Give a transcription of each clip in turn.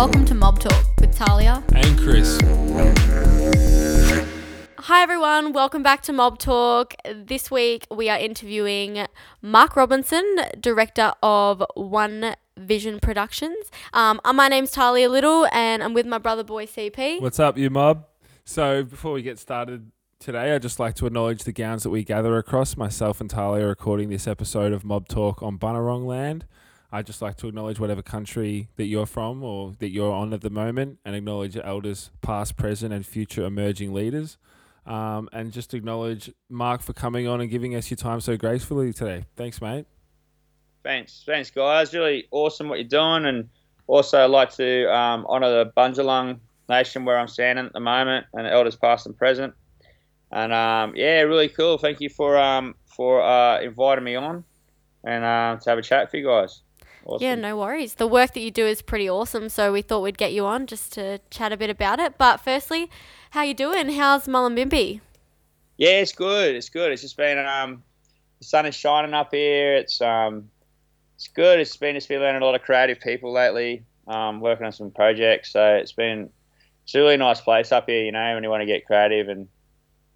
welcome to Mob Talk with Talia. And Chris. Hi everyone, welcome back to Mob Talk. This week we are interviewing Mark Robinson, director of One Vision Productions. Um, uh, my name's Talia Little and I'm with my brother boy CP. What's up, you mob? So before we get started today, I'd just like to acknowledge the gowns that we gather across. Myself and Talia are recording this episode of Mob Talk on Bunurong land. I'd just like to acknowledge whatever country that you're from or that you're on at the moment and acknowledge elders, past, present, and future emerging leaders. Um, and just acknowledge Mark for coming on and giving us your time so gracefully today. Thanks, mate. Thanks, thanks, guys. Really awesome what you're doing, and also I'd like to um, honour the Bundjalung Nation where I'm standing at the moment, and elders past and present. And um, yeah, really cool. Thank you for um, for uh, inviting me on, and uh, to have a chat for you guys. Awesome. Yeah, no worries. The work that you do is pretty awesome, so we thought we'd get you on just to chat a bit about it. But firstly, how you doing? How's Mullumbimby? Yeah, it's good. It's good. It's just been um, the sun is shining up here. It's um, it's good. It's been it's been learning a lot of creative people lately. Um, working on some projects, so it's been it's a really nice place up here. You know, when you want to get creative and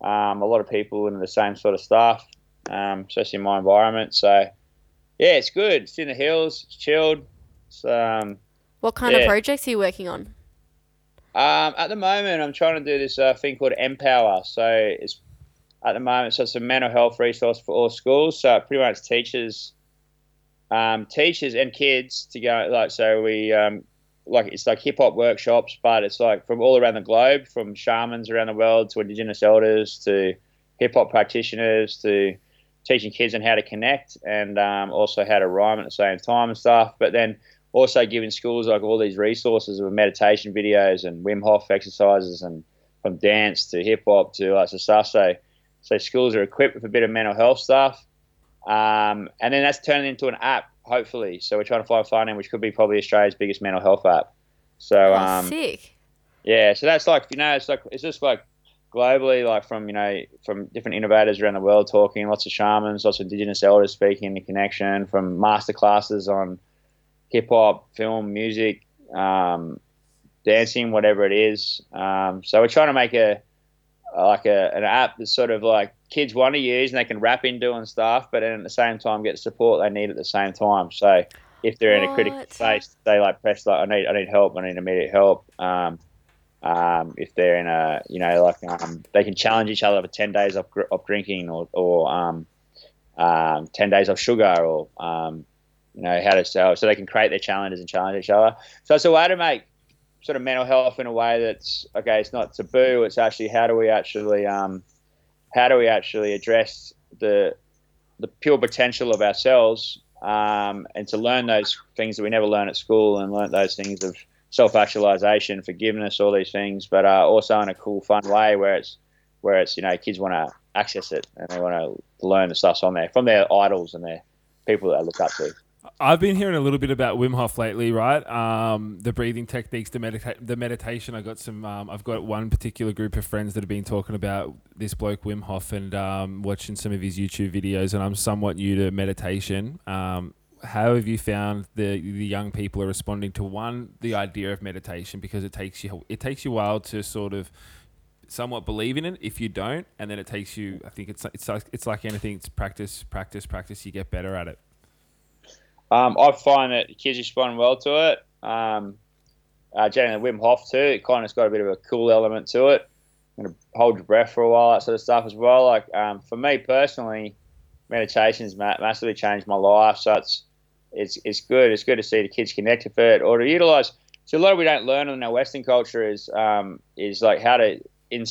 um, a lot of people into the same sort of stuff, um, especially in my environment. So yeah, it's good. It's in the hills. It's chilled. It's, um, what kind yeah. of projects are you working on? Um, at the moment, I'm trying to do this uh, thing called Empower. So it's at the moment, so it's a mental health resource for all schools. So it pretty much teaches um, teachers and kids to go like so we um, like it's like hip hop workshops, but it's like from all around the globe, from shamans around the world to Indigenous elders to hip hop practitioners to teaching kids on how to connect and um, also how to rhyme at the same time and stuff. But then also giving schools like all these resources of meditation videos and Wim Hof exercises and from dance to hip hop to lots of stuff. So, so schools are equipped with a bit of mental health stuff. Um, and then that's turning into an app, hopefully. So we're trying to find funding, which could be probably Australia's biggest mental health app. So, oh, um, sick. Yeah, so that's like you know, it's like it's just like globally, like from you know from different innovators around the world talking, lots of shamans, lots of indigenous elders speaking the connection, from master classes on hip hop, film, music, um, dancing, whatever it is. Um, so we're trying to make a like a, an app that's sort of like kids want to use and they can rap in doing stuff, but then at the same time get the support they need at the same time. So if they're in a critical space, they like press like I need I need help, I need immediate help. Um, um, if they're in a you know like um, they can challenge each other for ten days of, of drinking or, or um, um, ten days of sugar or um, you know how to sell so they can create their challenges and challenge each other. So it's a way to make sort of mental health in a way that's okay. It's not taboo. It's actually how do we actually um, how do we actually address the the pure potential of ourselves and to learn those things that we never learn at school and learn those things of self-actualization, forgiveness, all these things, but uh, also in a cool, fun way where it's where it's you know kids want to access it and they want to learn the stuffs on there from their idols and their people that they look up to. I've been hearing a little bit about Wim Hof lately, right? Um, the breathing techniques, the medita- the meditation. I got some. Um, I've got one particular group of friends that have been talking about this bloke Wim Hof and um, watching some of his YouTube videos. And I'm somewhat new to meditation. Um, how have you found the the young people are responding to one the idea of meditation because it takes you it takes you a while to sort of somewhat believe in it if you don't and then it takes you I think it's it's like it's like anything it's practice practice practice you get better at it Um, I find that kids respond well to it. Um, uh, generally, Wim Hof too. It kind of's got a bit of a cool element to it. You know, hold your breath for a while, that sort of stuff as well. Like um, for me personally, meditation's ma- massively changed my life. So it's it's it's good. It's good to see the kids connect with it or to utilize. So a lot of we don't learn in our Western culture is um, is like how to in,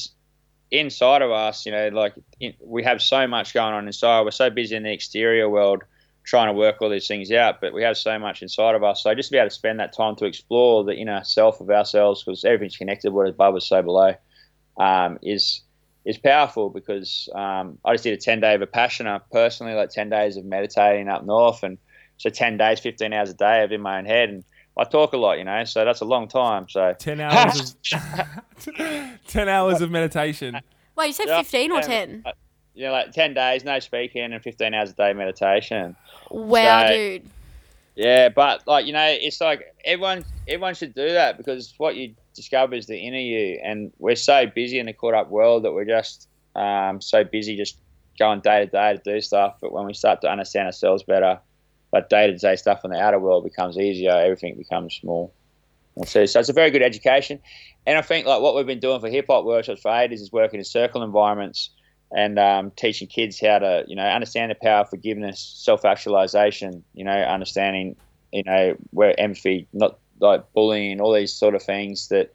inside of us. You know, like in, we have so much going on inside. We're so busy in the exterior world trying to work all these things out, but we have so much inside of us. So just to be able to spend that time to explore the inner self of ourselves, because everything's connected, what is above is so below, um, is is powerful. Because um, I just did a ten day Vipassana personally, like ten days of meditating up north, and so ten days, fifteen hours a day of in my own head, and I talk a lot, you know, so that's a long time. So 10 hours of, 10 hours of meditation Wait, you said Yeah, 15 or 10? uh, you know, like ten days, no speaking, and fifteen hours a day meditation. Wow, so- dude. Yeah, but like you know, it's like everyone everyone should do that because what you discover is the inner you, and we're so busy in the caught up world that we're just um, so busy just going day to day to do stuff. But when we start to understand ourselves better, like day to day stuff in the outer world becomes easier. Everything becomes more. So, so it's a very good education, and I think like what we've been doing for hip hop workshops for ages is working in circle environments and um, teaching kids how to you know understand the power of forgiveness, self actualization. You know, understanding you know where empathy, not like bullying, and all these sort of things that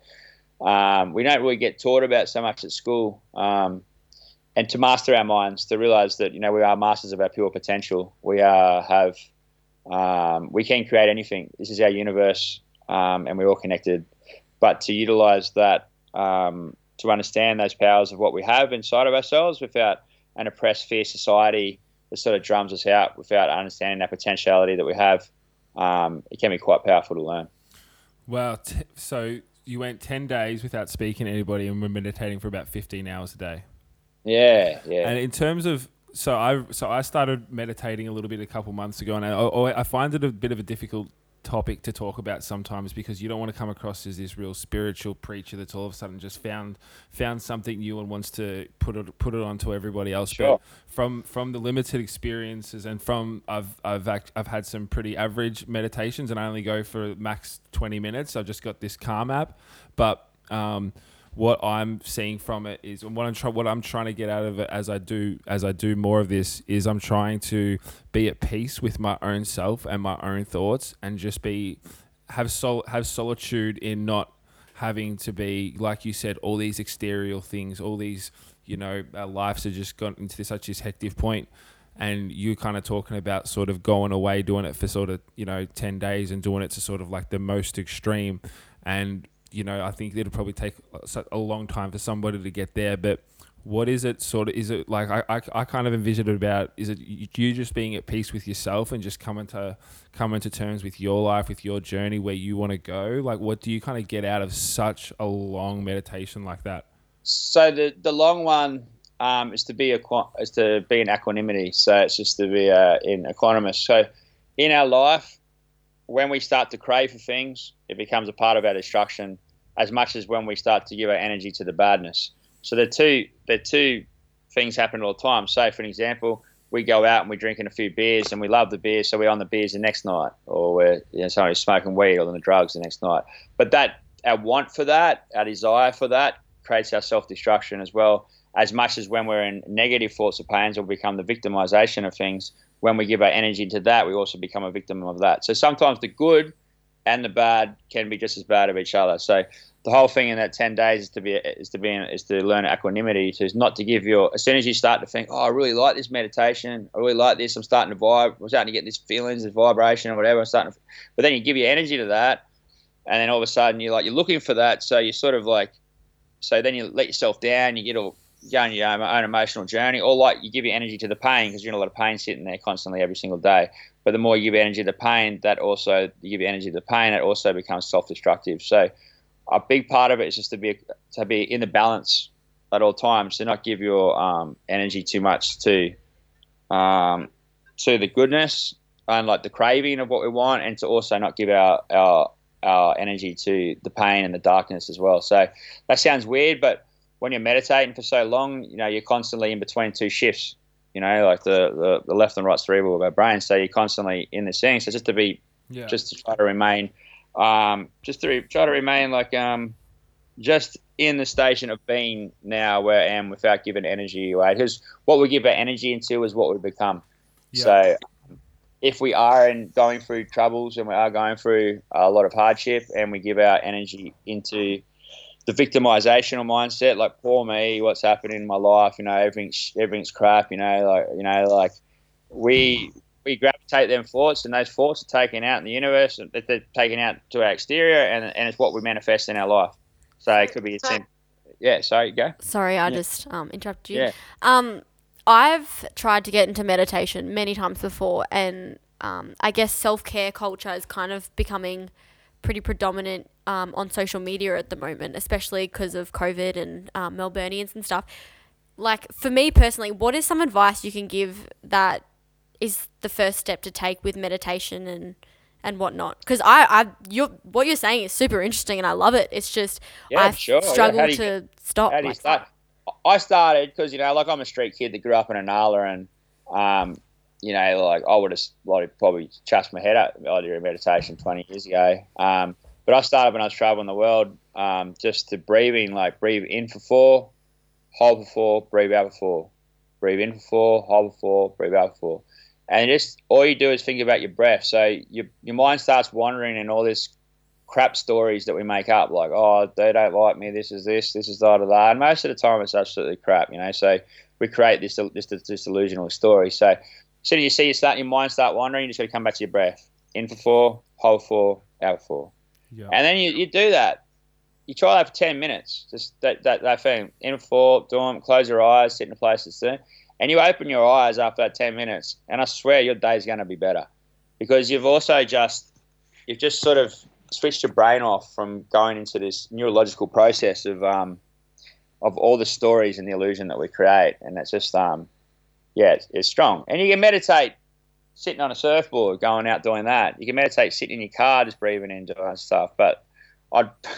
um, we don't really get taught about so much at school. Um, and to master our minds, to realize that you know we are masters of our pure potential. We are have um, we can create anything. This is our universe, um, and we're all connected. But to utilize that um, to understand those powers of what we have inside of ourselves without an oppressed, fear society that sort of drums us out without understanding that potentiality that we have, um, it can be quite powerful to learn. Wow. T- so you went 10 days without speaking to anybody and were meditating for about 15 hours a day. Yeah, yeah. And in terms of so I so I started meditating a little bit a couple months ago, and I, I find it a bit of a difficult topic to talk about sometimes because you don't want to come across as this real spiritual preacher that's all of a sudden just found found something new and wants to put it put it onto everybody else. Sure. But from from the limited experiences and from I've I've act, I've had some pretty average meditations and I only go for max twenty minutes. I've just got this Calm app, but um, what I'm seeing from it is what I'm what I'm trying to get out of it as I do as I do more of this is I'm trying to be at peace with my own self and my own thoughts and just be have sol have solitude in not having to be like you said all these exterior things all these you know our lives have just gone into such this hectic point and you kind of talking about sort of going away doing it for sort of you know 10 days and doing it to sort of like the most extreme. And you know, I think it'll probably take a long time for somebody to get there. But what is it sort of? Is it like I, I, I kind of envision it about? Is it you just being at peace with yourself and just coming to coming to terms with your life, with your journey, where you want to go? Like, what do you kind of get out of such a long meditation like that? So the the long one um, is to be a is to be in equanimity. So it's just to be uh, in equanimous. So in our life, when we start to crave for things, it becomes a part of our destruction as much as when we start to give our energy to the badness. So the two the two things happen all the time. Say for an example, we go out and we're drinking a few beers and we love the beer, so we're on the beers the next night, or we're you know, somebody's smoking weed or on the drugs the next night. But that our want for that, our desire for that, creates our self destruction as well. As much as when we're in negative thoughts or pains, or become the victimization of things, when we give our energy to that, we also become a victim of that. So sometimes the good and the bad can be just as bad of each other. So the whole thing in that ten days is to be is to be is to learn equanimity. It's not to give your as soon as you start to think, oh, I really like this meditation, I really like this. I'm starting to vibe. I'm starting to get these feelings, this vibration, or whatever. I'm starting, to, but then you give your energy to that, and then all of a sudden you're like you're looking for that. So you're sort of like, so then you let yourself down. You get all go on your own emotional journey, or like you give your energy to the pain because you're in a lot of pain sitting there constantly every single day. But the more you give energy to the pain, that also you give energy to the pain, it also becomes self-destructive. So a big part of it is just to be to be in the balance at all times, to not give your um, energy too much to um, to the goodness and like the craving of what we want, and to also not give our our our energy to the pain and the darkness as well. So that sounds weird, but when you're meditating for so long, you know, you're constantly in between two shifts, you know, like the, the, the left and right cerebral of our brain. So you're constantly in this thing. So just to be, yeah. just to try to remain, um, just to re- try to remain like, um, just in the station of being now where I am without giving energy away. Because what we give our energy into is what we become. Yeah. So if we are in going through troubles and we are going through a lot of hardship and we give our energy into the victimizational mindset, like poor me, what's happening in my life, you know, everything's everything's crap, you know, like you know, like we we gravitate them thoughts, and those thoughts are taken out in the universe, that they're taken out to our exterior, and and it's what we manifest in our life. So it could be a simple. Yeah, sorry, go. Sorry, I yeah. just um, interrupted you. Yeah. Um, I've tried to get into meditation many times before, and um, I guess self care culture is kind of becoming pretty predominant um, on social media at the moment, especially because of COVID and um, Melburnians and stuff. Like, for me personally, what is some advice you can give that is the first step to take with meditation and and whatnot. Because I, I, you're what you're saying is super interesting, and I love it. It's just Yeah, I sure. Yeah, struggle you to stop. How do you like start? I started because you know, like I'm a street kid that grew up in Inala, and um, you know, like I would have like, probably chased my head up the idea of meditation 20 years ago. Um, but I started when I was traveling the world, um, just to breathing, like breathe in for four, hold for four, breathe out for four, breathe in for four, hold for four, breathe out for four, and just all you do is think about your breath. So your your mind starts wandering in all this crap stories that we make up, like, oh, they don't like me, this is this, this is that, that. And most of the time it's absolutely crap, you know. So we create this this, this delusional story. So as soon as you see you start, your mind start wandering, you just got to come back to your breath. In for four, hold for four, out for four. Yeah. And then you, you do that. You try that for 10 minutes, just that, that, that thing. In four, dorm, close your eyes, sit in a place that's there. And you open your eyes after that 10 minutes, and I swear your day's going to be better. Because you've also just, you've just sort of switched your brain off from going into this neurological process of um, of all the stories and the illusion that we create, and it's just um, yeah, it's, it's strong. And you can meditate sitting on a surfboard, going out doing that. You can meditate sitting in your car, just breathing in, doing stuff. But I'd, I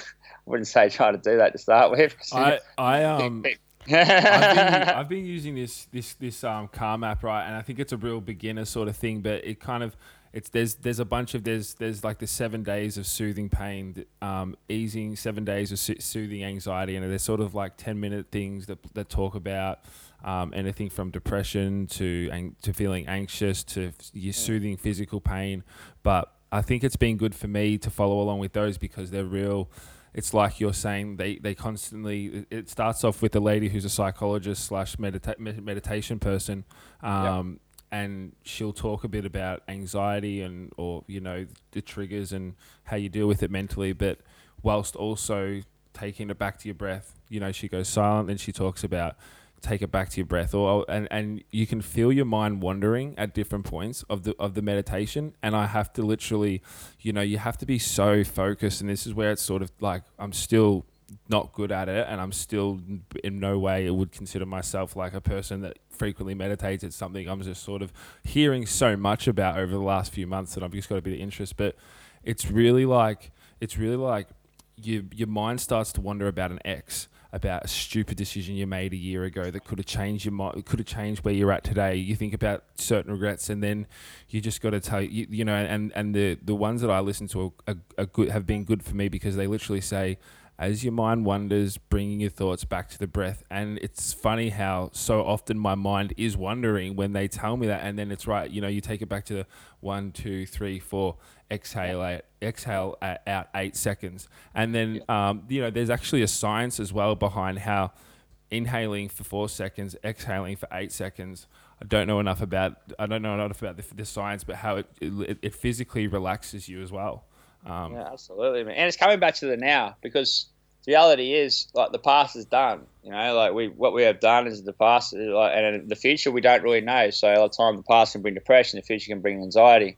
wouldn't say try to do that to start with. I, I um I've been, I've been using this this this um calm app right, and I think it's a real beginner sort of thing, but it kind of it's there's there's a bunch of there's there's like the seven days of soothing pain, um, easing seven days of soothing anxiety, and there's sort of like ten minute things that that talk about um, anything from depression to ang- to feeling anxious to your soothing physical pain. But I think it's been good for me to follow along with those because they're real. It's like you're saying they, they constantly. It starts off with a lady who's a psychologist slash medita- meditation person, um, and she'll talk a bit about anxiety and or you know the triggers and how you deal with it mentally but whilst also taking it back to your breath you know she goes silent and she talks about take it back to your breath or and and you can feel your mind wandering at different points of the of the meditation and I have to literally you know you have to be so focused and this is where it's sort of like I'm still not good at it and I'm still in no way would consider myself like a person that frequently meditates. It's something I'm just sort of hearing so much about over the last few months that I've just got a bit of interest. But it's really like it's really like your your mind starts to wonder about an ex, about a stupid decision you made a year ago that could have changed your mind, could have changed where you're at today. You think about certain regrets, and then you just got to tell you, you know, and and the the ones that I listen to are, are, good, have been good for me because they literally say as your mind wanders, bringing your thoughts back to the breath. And it's funny how so often my mind is wandering when they tell me that, and then it's right. You know, you take it back to the one, two, three, four. Exhale, eight, exhale out eight seconds, and then um, you know there's actually a science as well behind how inhaling for four seconds, exhaling for eight seconds. I don't know enough about I don't know enough about the, the science, but how it, it, it physically relaxes you as well. Um, yeah, absolutely, man. And it's coming back to the now because the reality is like the past is done. You know, like we what we have done is the past, like, and the future we don't really know. So a lot of time the past can bring depression, the future can bring anxiety.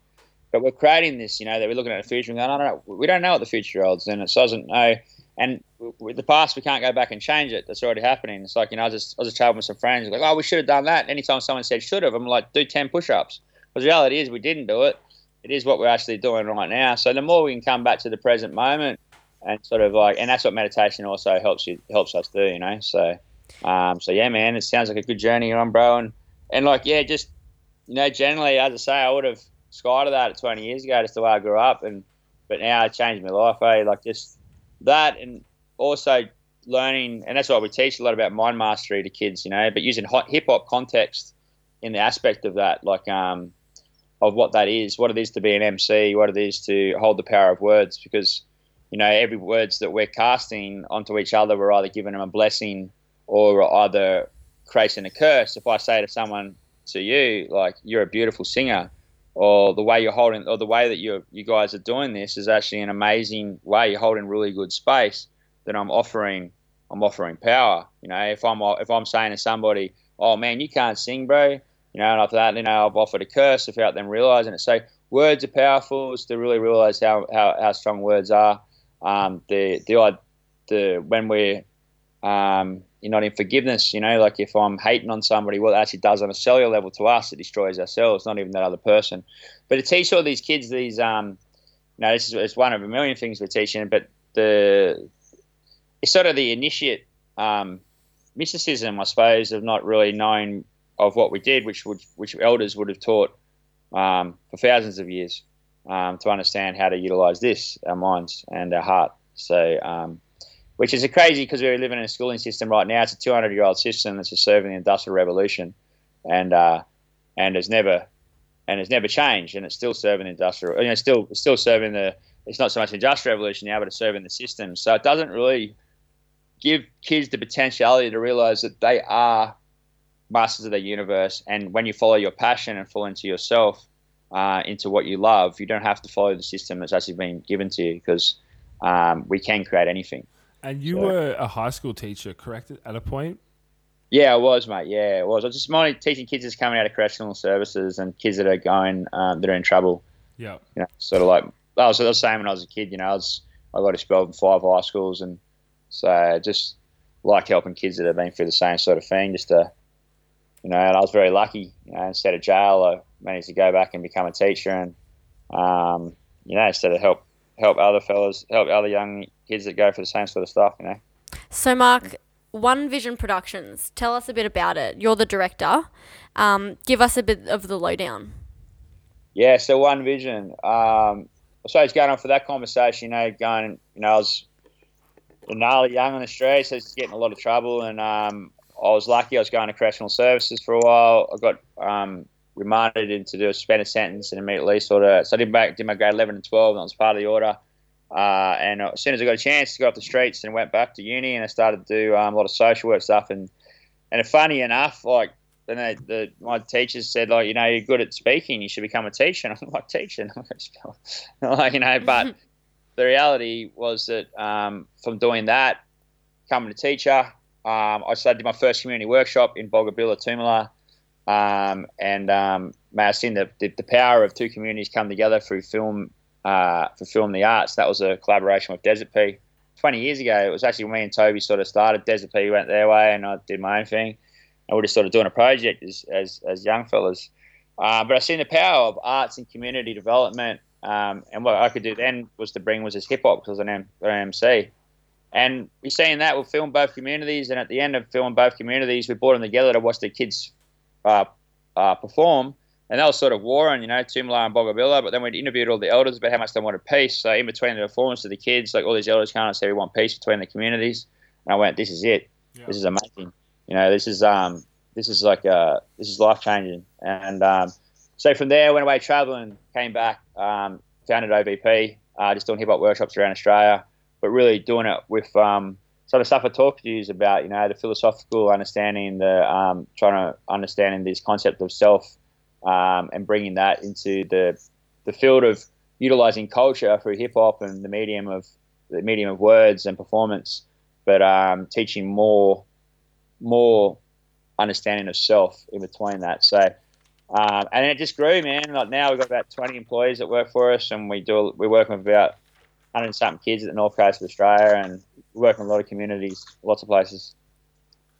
But we're creating this, you know, that we're looking at the future and going, I don't know, we don't know what the future holds, and it doesn't know. And with the past, we can't go back and change it. That's already happening. It's like you know, I was just I was just with some friends, like, oh, we should have done that. Anytime someone said should have, I'm like, do ten push-ups. Because the reality is, we didn't do it it is what we're actually doing right now. So the more we can come back to the present moment and sort of like, and that's what meditation also helps you helps us do, you know. So, um, so yeah, man, it sounds like a good journey you're on, bro. And and like, yeah, just you know, generally, as I say, I would have skydived that 20 years ago, just the way I grew up, and but now it changed my life. Eh? Like just that, and also learning, and that's why we teach a lot about mind mastery to kids, you know, but using hip hop context in the aspect of that, like um of what that is, what it is to be an MC, what it is to hold the power of words, because you know every words that we're casting onto each other, we're either giving them a blessing or either creating a curse. If I say to someone, to you, like you're a beautiful singer, or the way you're holding, or the way that you you guys are doing this is actually an amazing way. You're holding really good space. Then I'm offering, I'm offering power. You know, if I'm if I'm saying to somebody, oh man, you can't sing, bro you know, and after that, you know, I've offered a curse without them realizing it. So words are powerful. It's to really realize how, how, how strong words are. Um, the, the, the, when we're, um, you're not in forgiveness, you know, like if I'm hating on somebody, what it actually does on a cellular level to us, it destroys ourselves, not even that other person. But to teach all these kids these, um, you know, this is it's one of a million things we're teaching, but the it's sort of the initiate um, mysticism, I suppose, of not really knowing of what we did, which would which elders would have taught um, for thousands of years um, to understand how to utilize this, our minds and our heart. So, um, which is crazy because we're living in a schooling system right now. It's a 200 year old system that's serving the industrial revolution, and uh, and has never and has never changed, and it's still serving the industrial. You know, still still serving the. It's not so much the industrial revolution now, but it's serving the system. So it doesn't really give kids the potentiality to realize that they are masters of the universe, and when you follow your passion and fall into yourself, uh, into what you love, you don't have to follow the system that's actually been given to you because um, we can create anything. And you so, were a high school teacher, correct? At a point. Yeah, I was, mate. Yeah, I was. I was just mainly teaching kids that's coming out of correctional services and kids that are going um, that are in trouble. Yeah. You know, sort of like I was, was saying when I was a kid. You know, I was I got expelled from five high schools, and so just like helping kids that have been through the same sort of thing. Just to, you know, and I was very lucky. You know, instead of jail, I managed to go back and become a teacher, and um, you know, instead of help help other fellas, help other young kids that go for the same sort of stuff, you know. So, Mark, One Vision Productions, tell us a bit about it. You're the director. Um, give us a bit of the lowdown. Yeah, so One Vision. Um, so it's going on for that conversation, you know, going, you know, I was gnarly young on the street, so it's getting a lot of trouble, and um, I was lucky. I was going to correctional services for a while. I got um, remanded in to do a suspended sentence and immediately sort of so I did back did my grade 11 and 12 and I was part of the order uh, and as soon as I got a chance to go off the streets and went back to uni and I started to do um, a lot of social work stuff. And and funny enough like then they, the my teachers said like you know you're good at speaking you should become a teacher. And I'm like teaching like you know but the reality was that um, from doing that becoming a teacher um, I started my first community workshop in Boggabilla Toomelah. Um, and um, I've seen the, the, the, power of two communities come together through film uh, for film the arts. That was a collaboration with Desert Pea. 20 years ago, it was actually me and Toby sort of started. Desert Pea went their way, and I did my own thing. And we're just sort of doing a project as, as, as young fellas. Uh, but I've seen the power of arts and community development. Um, and what I could do then was to bring was this hip hop because I am an, MC. And we're seeing that we'll film both communities. And at the end of filming both communities, we brought them together to watch the kids uh, uh, perform. And that was sort of warring, you know, Toomelah and Boggabilla. But then we interviewed all the elders about how much they wanted peace. So in between the performance of the kids, like all these elders came and said, we want peace between the communities. And I went, this is it. Yeah. This is amazing. You know, this is um, this is like uh, this is life changing. And um, so from there, I went away traveling, came back, um, founded OVP, uh, just doing hip hop workshops around Australia, but really doing it with um, so the stuff I talked to you is about, you know, the philosophical understanding, the um, trying to understanding this concept of self, um, and bringing that into the the field of utilizing culture through hip hop and the medium of the medium of words and performance, but um, teaching more more understanding of self in between that. So. Um, and it just grew, man. Like now we've got about 20 employees that work for us, and we do we're working with about 100 something kids at the north coast of Australia, and we work in a lot of communities, lots of places.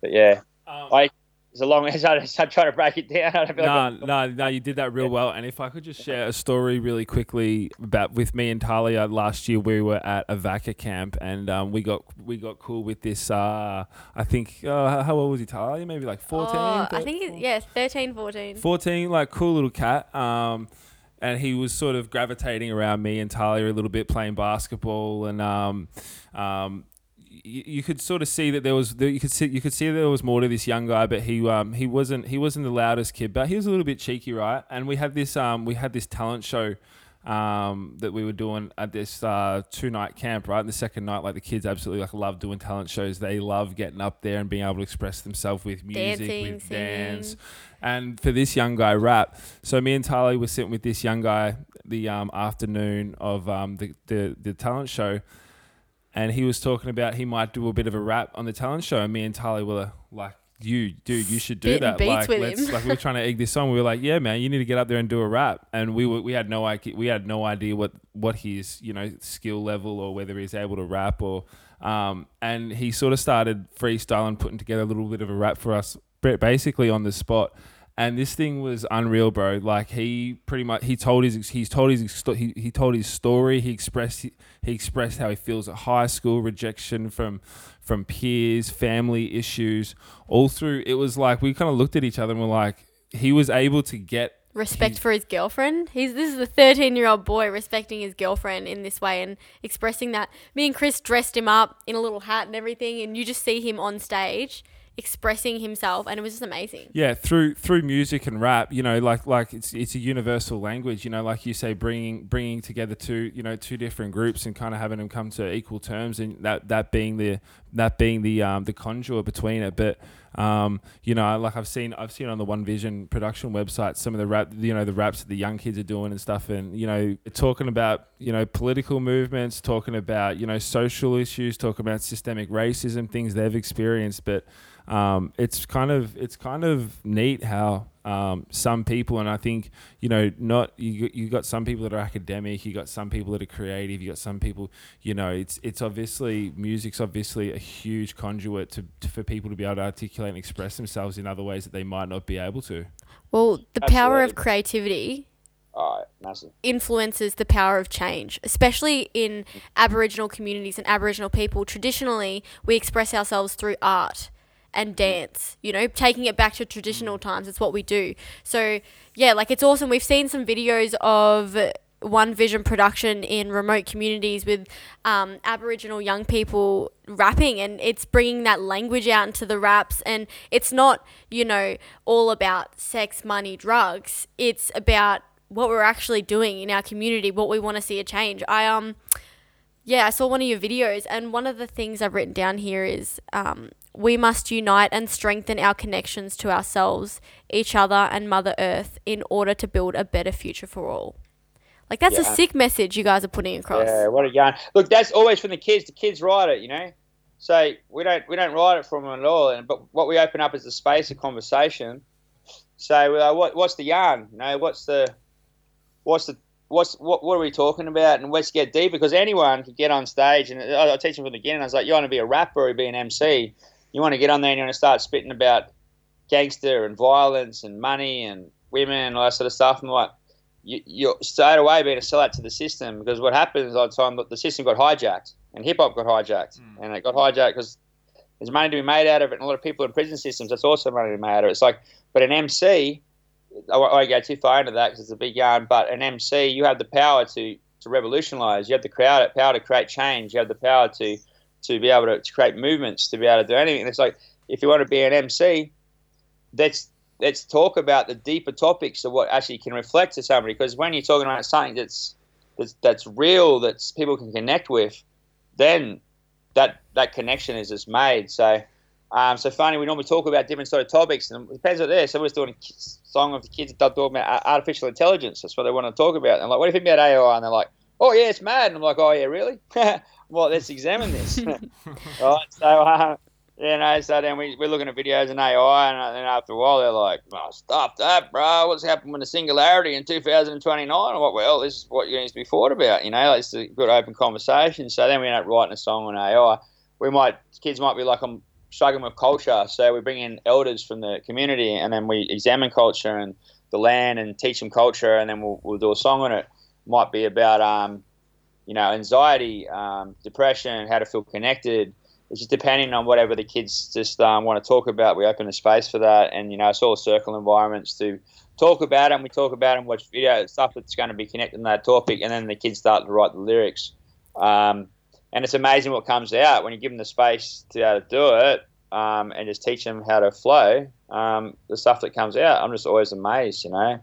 But yeah, um, I it's a long. As I'm trying to break it down. I no, like no, no, you did that real well. And if I could just share a story really quickly about with me and Talia last year, we were at a VACCA camp and um, we got we got cool with this. Uh, I think uh, how old was he, Talia? Maybe like 14? Oh, I think it, yeah, 13, 14. 14, like cool little cat. Um, and he was sort of gravitating around me and Talia a little bit, playing basketball, and um, um, you, you could sort of see that there was you could see you could see there was more to this young guy, but he um he wasn't he wasn't the loudest kid, but he was a little bit cheeky, right? And we had this um we had this talent show um, that we were doing at this uh, two night camp, right? And the second night, like the kids absolutely like love doing talent shows. They love getting up there and being able to express themselves with music, Dancing, with singing. dance. And for this young guy, rap. So me and Tali were sitting with this young guy the um, afternoon of um, the, the the talent show, and he was talking about he might do a bit of a rap on the talent show. And me and Tali were like, "You, dude, you should do that." Like, let's like we were trying to egg this on. We were like, "Yeah, man, you need to get up there and do a rap." And we were we had no idea we had no idea what what his you know skill level or whether he's able to rap or. Um, and he sort of started freestyling, putting together a little bit of a rap for us, basically on the spot and this thing was unreal, bro. Like he pretty much he told his he's told his he, he told his story. He expressed he, expressed how he feels at high school, rejection from from peers, family issues, all through. It was like we kind of looked at each other and we're like, he was able to get respect for his girlfriend. He's this is a 13 year old boy respecting his girlfriend in this way and expressing that. Me and Chris dressed him up in a little hat and everything, and you just see him on stage expressing himself, and it was just amazing. yeah through through music and rap you know like like it's it's a universal language you know like you say bringing bringing together two you know two different groups and kind of having them come to equal terms and that that being the that being the um the conjure between it but um you know like I've seen I've seen on the One Vision production website some of the rap you know the raps that the young kids are doing and stuff and you know talking about you know political movements talking about you know social issues talking about systemic racism things they've experienced but um, it's kind of it's kind of neat how um, some people and I think you know not you you got some people that are academic you got some people that are creative you got some people you know it's it's obviously music's obviously a huge conduit to, to for people to be able to articulate and express themselves in other ways that they might not be able to Well, the power of creativity All right, massive. influences the power of change, especially in Aboriginal communities and Aboriginal people. Traditionally, we express ourselves through art and dance, you know, taking it back to traditional times. It's what we do. So, yeah, like it's awesome. We've seen some videos of One Vision production in remote communities with um, Aboriginal young people rapping, and it's bringing that language out into the raps. And it's not, you know, all about sex, money, drugs. It's about what we're actually doing in our community, what we want to see a change. I um yeah, I saw one of your videos and one of the things I've written down here is um we must unite and strengthen our connections to ourselves, each other and Mother Earth in order to build a better future for all. Like that's a sick message you guys are putting across. Yeah, what a yarn. Look, that's always from the kids. The kids write it, you know. So we don't we don't write it from them at all. And but what we open up is the space of conversation. So uh, what what's the yarn? You know, what's the what's the what's what what are we talking about? And let's get deep because anyone can get on stage. And I, I teach them from the beginning. I was like, you want to be a rapper or be an MC? You want to get on there and you want to start spitting about gangster and violence and money and women and all that sort of stuff. And what you, you're straight away being a sellout to the system because what happens all the time, the system got hijacked and hip hop got hijacked, hmm. and it got hijacked because there's money to be made out of it, and a lot of people in prison systems. That's also money to be made out of it. It's like, but an MC, I won't go too far into that because it's a big yarn. But an MC, you have the power to to revolutionise. You have the crowd power to create change. You have the power to to be able to, to create movements, to be able to do anything. And it's like if you want to be an MC, let's let's talk about the deeper topics of what actually can reflect to somebody. Because when you're talking about something that's that's that's real, that people can connect with, then that that connection is just made. So. Um, so funny, we normally talk about different sort of topics, and it depends what they're. Someone's doing a song of the kids that talking about artificial intelligence. That's what they want to talk about. And I'm like, what if you think about AI? And they're like, oh yeah, it's mad. And I'm like, oh yeah, really? well, let's examine this. right. So uh, you know, so then we, we're looking at videos and AI, and then after a while they're like, oh, stop that, bro. What's happened with the singularity in 2029? I'm like, well, this is what needs to be thought about. You know, it's a good open conversation. So then we end up writing a song on AI. We might kids might be like, I'm struggling with culture, so we bring in elders from the community, and then we examine culture and the land and teach them culture, and then we'll, we'll do a song on it. Might be about um, you know, anxiety, um, depression, how to feel connected. It's just depending on whatever the kids just um, want to talk about. We open a space for that, and you know, it's all circle environments to talk about it. And we talk about it and watch video stuff that's going to be connected to that topic, and then the kids start to write the lyrics. Um, and it's amazing what comes out when you give them the space to to do it, um, and just teach them how to flow. Um, the stuff that comes out, I'm just always amazed, you know.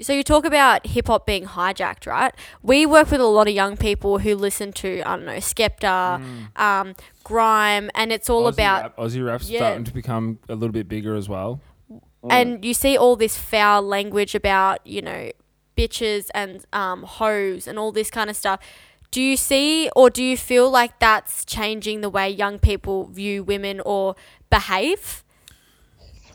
So you talk about hip hop being hijacked, right? We work with a lot of young people who listen to I don't know Skepta, um, grime, and it's all Aussie about rap, Aussie rap's Yeah. starting to become a little bit bigger as well. and you see all this foul language about you know bitches and um, hoes and all this kind of stuff do you see or do you feel like that's changing the way young people view women or behave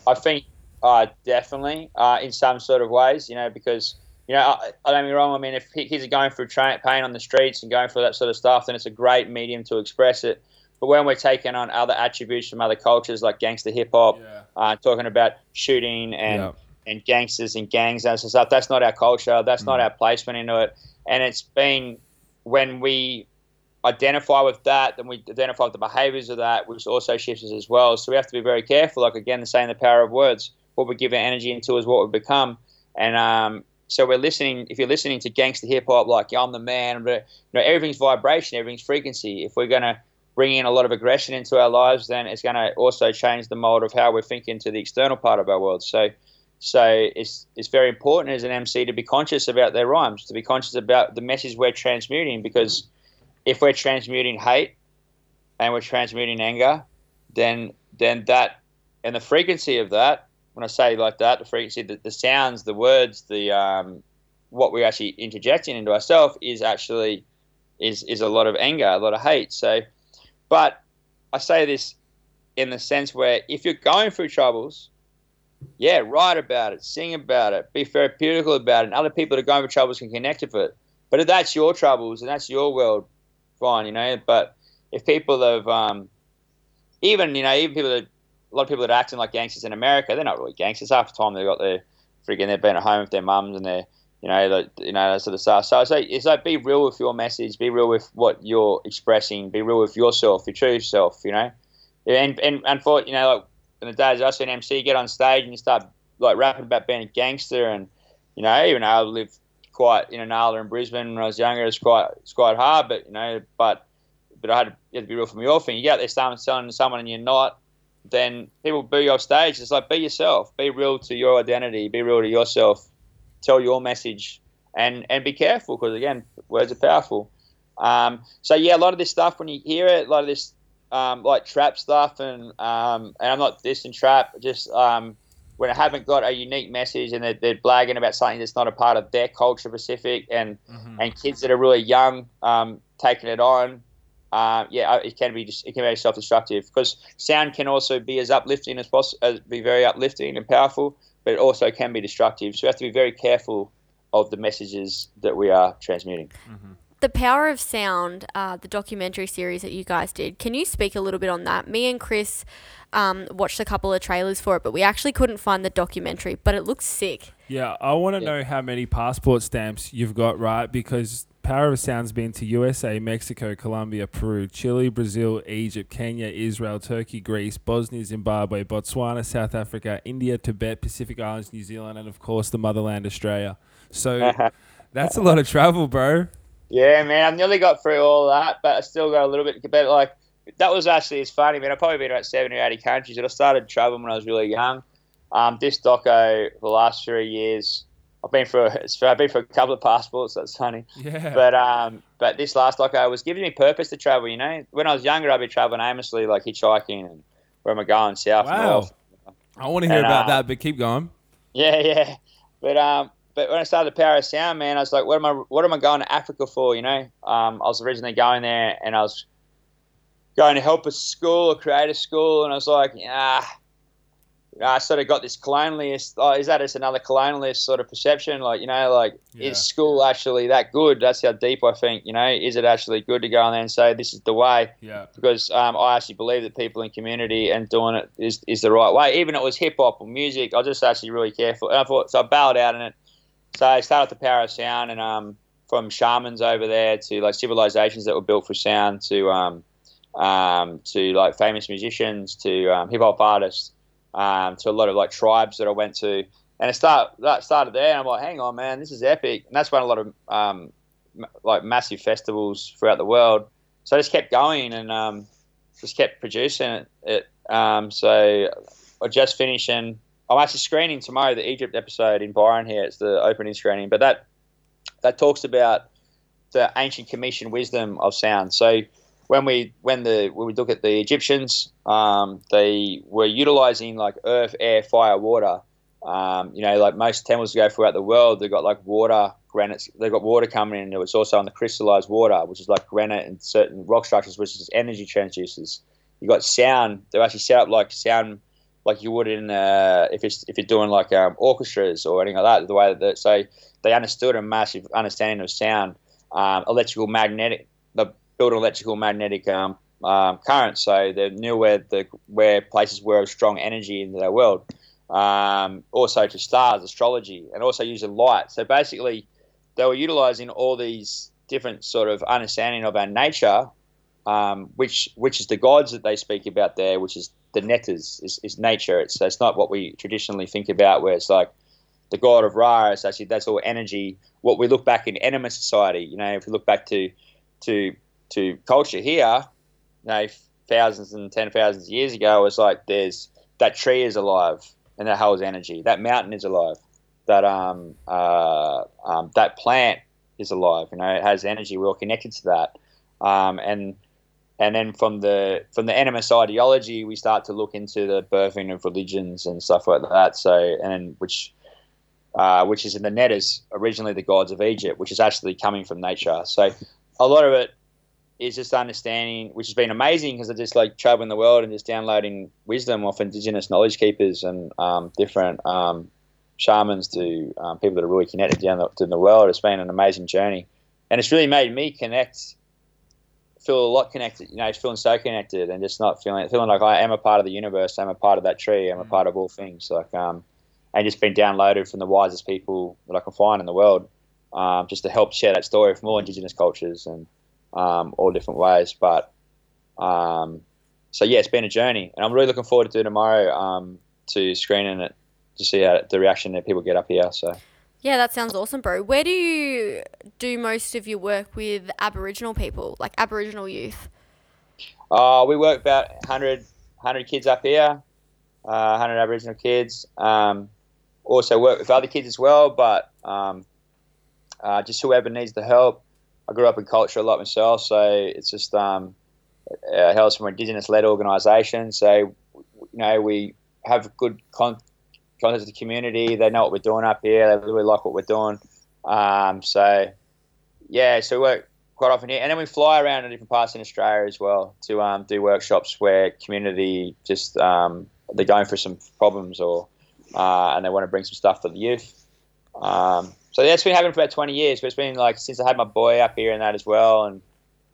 I think uh, definitely uh, in some sort of ways, you know, because you know, I, I don't get me wrong. I mean, if kids are going through tra- pain on the streets and going through that sort of stuff, then it's a great medium to express it. But when we're taking on other attributes from other cultures like gangster hip hop, uh, talking about shooting and Yeah. and gangsters and gangs and stuff. That's not our culture. That's mm. not our placement into it. And it's been when we identify with that, then we identify with the behaviors of that, which also shifts us as well. So we have to be very careful. Like again, the saying the power of words. What we give our energy into is what we become. And um, so we're listening. If you're listening to gangster hip hop, like I'm the man, but you know everything's vibration, everything's frequency. If we're gonna bring in a lot of aggression into our lives, then it's going to also change the mold of how we're thinking to the external part of our world. So, so it's it's very important as an MC to be conscious about their rhymes, to be conscious about the message we're transmuting. Because if we're transmuting hate and we're transmuting anger, then then that and the frequency of that. When I say like that, the frequency, the, the sounds, the words, the um, what we're actually interjecting into ourselves is actually is is a lot of anger, a lot of hate. So but I say this in the sense where if you're going through troubles, yeah, write about it, sing about it, be therapeutical about it, and other people that are going through troubles can connect with it. But if that's your troubles and that's your world, fine, you know. But if people have, um, even you know, even people that a lot of people that are acting like gangsters in America, they're not really gangsters. Half the time they've got their freaking they've been at home with their mums and they're you know, you know, that sort of stuff. So it's like, it's like be real with your message, be real with what you're expressing, be real with yourself, your true self, you know. And and for you know, like in the days I an MC, you get on stage and you start like rapping about being a gangster, and you know, even though I live quite in Inala in Brisbane when I was younger, it's quite it's quite hard, but you know, but but I had to, had to be real for myself. And you get out there selling to someone and you're not, then people boo you off stage. It's like be yourself, be real to your identity, be real to yourself tell your message and and be careful because again, words are powerful. Um, so yeah, a lot of this stuff when you hear it, a lot of this um, like trap stuff, and um, and I'm not dissing trap, just um, when I haven't got a unique message and they're, they're blagging about something that's not a part of their culture Pacific, and mm-hmm. and kids that are really young um, taking it on. Uh, yeah, it can be just, it can be self-destructive because sound can also be as uplifting as possible, as be very uplifting and powerful, but it also can be destructive. So we have to be very careful of the messages that we are transmuting. Mm-hmm. The Power of Sound, uh, the documentary series that you guys did, can you speak a little bit on that? Me and Chris um, watched a couple of trailers for it, but we actually couldn't find the documentary, but it looks sick. Yeah, I want to yeah. know how many passport stamps you've got, right? Because Power of Sound's been to USA, Mexico, Colombia, Peru, Chile, Brazil, Egypt, Kenya, Israel, Turkey, Greece, Bosnia, Zimbabwe, Botswana, South Africa, India, Tibet, Pacific Islands, New Zealand, and of course the motherland, Australia. So that's a lot of travel, bro. Yeah, man, I've nearly got through all that, but I still got a little bit. But like, that was actually it's funny, man. I've probably been about seventy or eighty countries, and I started traveling when I was really young. Um, this doco for the last three years I've been for I've been for a couple of passports. That's funny. Yeah. But um, but this last like I was giving me purpose to travel. You know, when I was younger, I'd be traveling aimlessly, like hitchhiking, and where am I going? South, wow. north. I want to hear and, about uh, that, but keep going. Yeah, yeah. But um, but when I started the Power of Sound, man, I was like, what am I what am I going to Africa for? You know, um, I was originally going there, and I was going to help a school or create a school, and I was like, yeah I sort of got this colonialist. Oh, is that just another colonialist sort of perception? Like, you know, like yeah. is school actually that good? That's how deep I think. You know, is it actually good to go in there and say this is the way? Yeah. Because um, I actually believe that people in community and doing it is, is the right way. Even if it was hip hop or music, I was just actually really careful. And I thought so. I bailed out in it. So I started the power of sound, and um, from shamans over there to like civilizations that were built for sound to um, um, to like famous musicians to um, hip hop artists um, to a lot of like tribes that I went to, and it start that started there. And I'm like, hang on, man, this is epic, and that's when a lot of um, like massive festivals throughout the world. So I just kept going and um, just kept producing it. it um, so I just finishing. I'm actually screening tomorrow the Egypt episode in Byron here. It's the opening screening, but that that talks about the ancient commission wisdom of sound. So when we when the when we look at the Egyptians, um, they were utilizing like earth, air, fire, water. Um, you know, like most temples go throughout the world, they've got like water, granite. They've got water coming in. It was also on the crystallized water, which is like granite and certain rock structures, which is energy transducers. You've got sound. They're actually set up like sound, like you would in uh, if it's if you're doing like um, orchestras or anything like that. The way that so they understood a massive understanding of sound, um, electrical magnetic the build an electrical magnetic um, um, current. So they knew where the where places were of strong energy in their world. um, also to stars, astrology, and also using light. So basically, they were utilizing all these different sort of understanding of our nature, um, which which is the gods that they speak about there, which is the netters, is, is nature. It's it's not what we traditionally think about, where it's like the god of Ra. It's actually that's all energy. What we look back in anima society, you know, if we look back to to to culture here, you know, thousands and ten thousands of years ago, it's like there's that tree is alive and that holds energy. That mountain is alive. That um, uh, um, that plant is alive. You know, it has energy. We're all connected to that. Um, and and then from the from the animist ideology, we start to look into the birthing of religions and stuff like that. So and which uh, which is in the net is originally the gods of Egypt, which is actually coming from nature. So a lot of it is just understanding, which has been amazing because I just like traveling the world and just downloading wisdom off indigenous knowledge keepers and um, different um, shamans to um, people that are really connected down the, to the world. It's been an amazing journey, and it's really made me connect, feel a lot connected. You know, feeling so connected and just not feeling feeling like I am a part of the universe. I'm a part of that tree. I'm a part of all things. Like um, and just been downloaded from the wisest people that I can find in the world, um, just to help share that story from all indigenous cultures and um, all different ways. But um, so yeah, it's been a journey, and I'm really looking forward to tomorrow um, to screening it to see how the reaction that people get up here. So. Yeah, that sounds awesome, bro. Where do you do most of your work with Aboriginal people, like Aboriginal youth? Uh, we work about 100, 100 kids up here, uh, 100 Aboriginal kids. Um, also work with other kids as well, but um, uh, just whoever needs the help. I grew up in culture a lot myself, so it's just um, uh, helps from Indigenous-led organisation. So you know we have good con- contact with the community. They know what we're doing up here. They really like what we're doing. Um, so yeah, so we work quite often here, and then we fly around to different parts in Australia as well to um, do workshops where community just um, they're going through some problems or uh, and they want to bring some stuff for the youth. Um, so that's been happening for about 20 years. But it's been like since I had my boy up here and that as well, and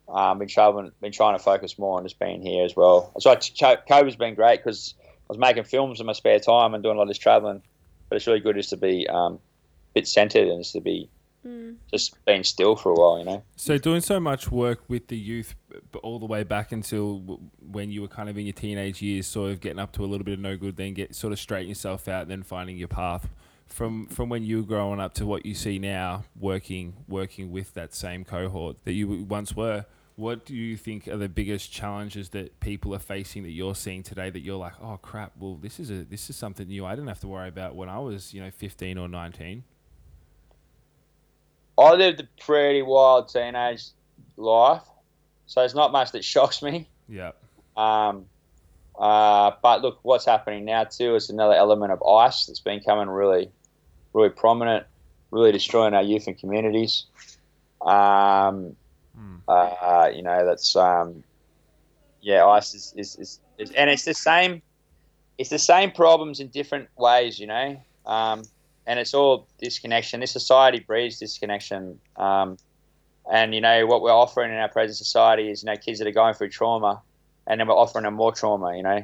um, been traveling, been trying to focus more on just being here as well. So COVID's been great because I was making films in my spare time and doing a lot of this traveling. But it's really good just to be um, a bit centered and just to be mm. just being still for a while, you know. So doing so much work with the youth, all the way back until when you were kind of in your teenage years, sort of getting up to a little bit of no good, then get sort of straighten yourself out, then finding your path from from when you were growing up to what you see now, working working with that same cohort that you once were. What do you think are the biggest challenges that people are facing that you're seeing today that you're like, oh crap, well this is a this is something new I didn't have to worry about when I was you know 15 or 19. I lived a pretty wild teenage life, so it's not much that shocks me. Yeah. Um, uh, but look, what's happening now too is another element of ice that's been coming really really prominent, really destroying our youth and communities. Um, mm. uh, you know, that's um, yeah, ICE is, is, is, is, and it's the same. It's the same problems in different ways, you know, um, and it's all disconnection. This society breeds disconnection, um, and you know what we're offering in our present society is you know kids that are going through trauma, and then we're offering them more trauma. You know,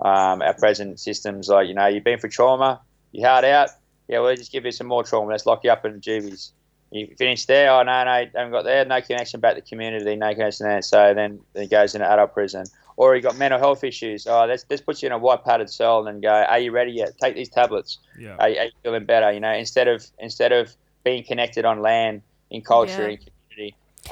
um, our present systems like you know you've been through trauma, you hard out, yeah, we'll just give you some more trauma. Let's lock you up in the juvies. You finish there, oh no, no, haven't got there, no connection back to the community, no connection there. So then he goes into adult prison. Or he got mental health issues. Oh, let's, let's put you in a white padded cell and go, are you ready yet? Take these tablets. Yeah. Are, are you feeling better? You know, instead of instead of being connected on land, in culture, yeah. in community,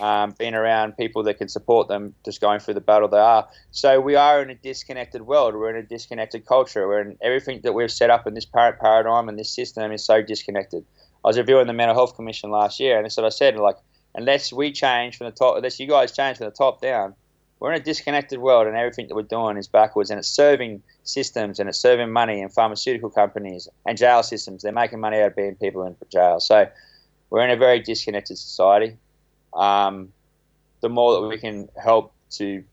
um, being around people that can support them just going through the battle they are. So we are in a disconnected world. We're in a disconnected culture. We're in everything that we've set up in this parent paradigm and this system is so disconnected. I was reviewing the Mental Health Commission last year, and that's what I said. Like, unless we change from the top, unless you guys change from the top down, we're in a disconnected world, and everything that we're doing is backwards, and it's serving systems, and it's serving money, and pharmaceutical companies, and jail systems. They're making money out of being people in jail. So we're in a very disconnected society um, the more that we can help to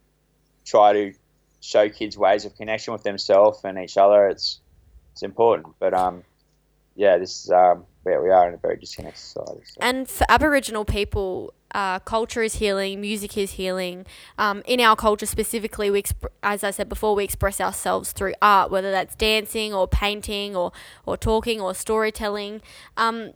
try to show kids ways of connection with themselves and each other, it's it's important. But um, yeah, this um, yeah, we are in a very disconnected society. So. And for Aboriginal people, uh, culture is healing, music is healing. Um, in our culture specifically, we exp- as I said before, we express ourselves through art, whether that's dancing or painting or, or talking or storytelling. Um,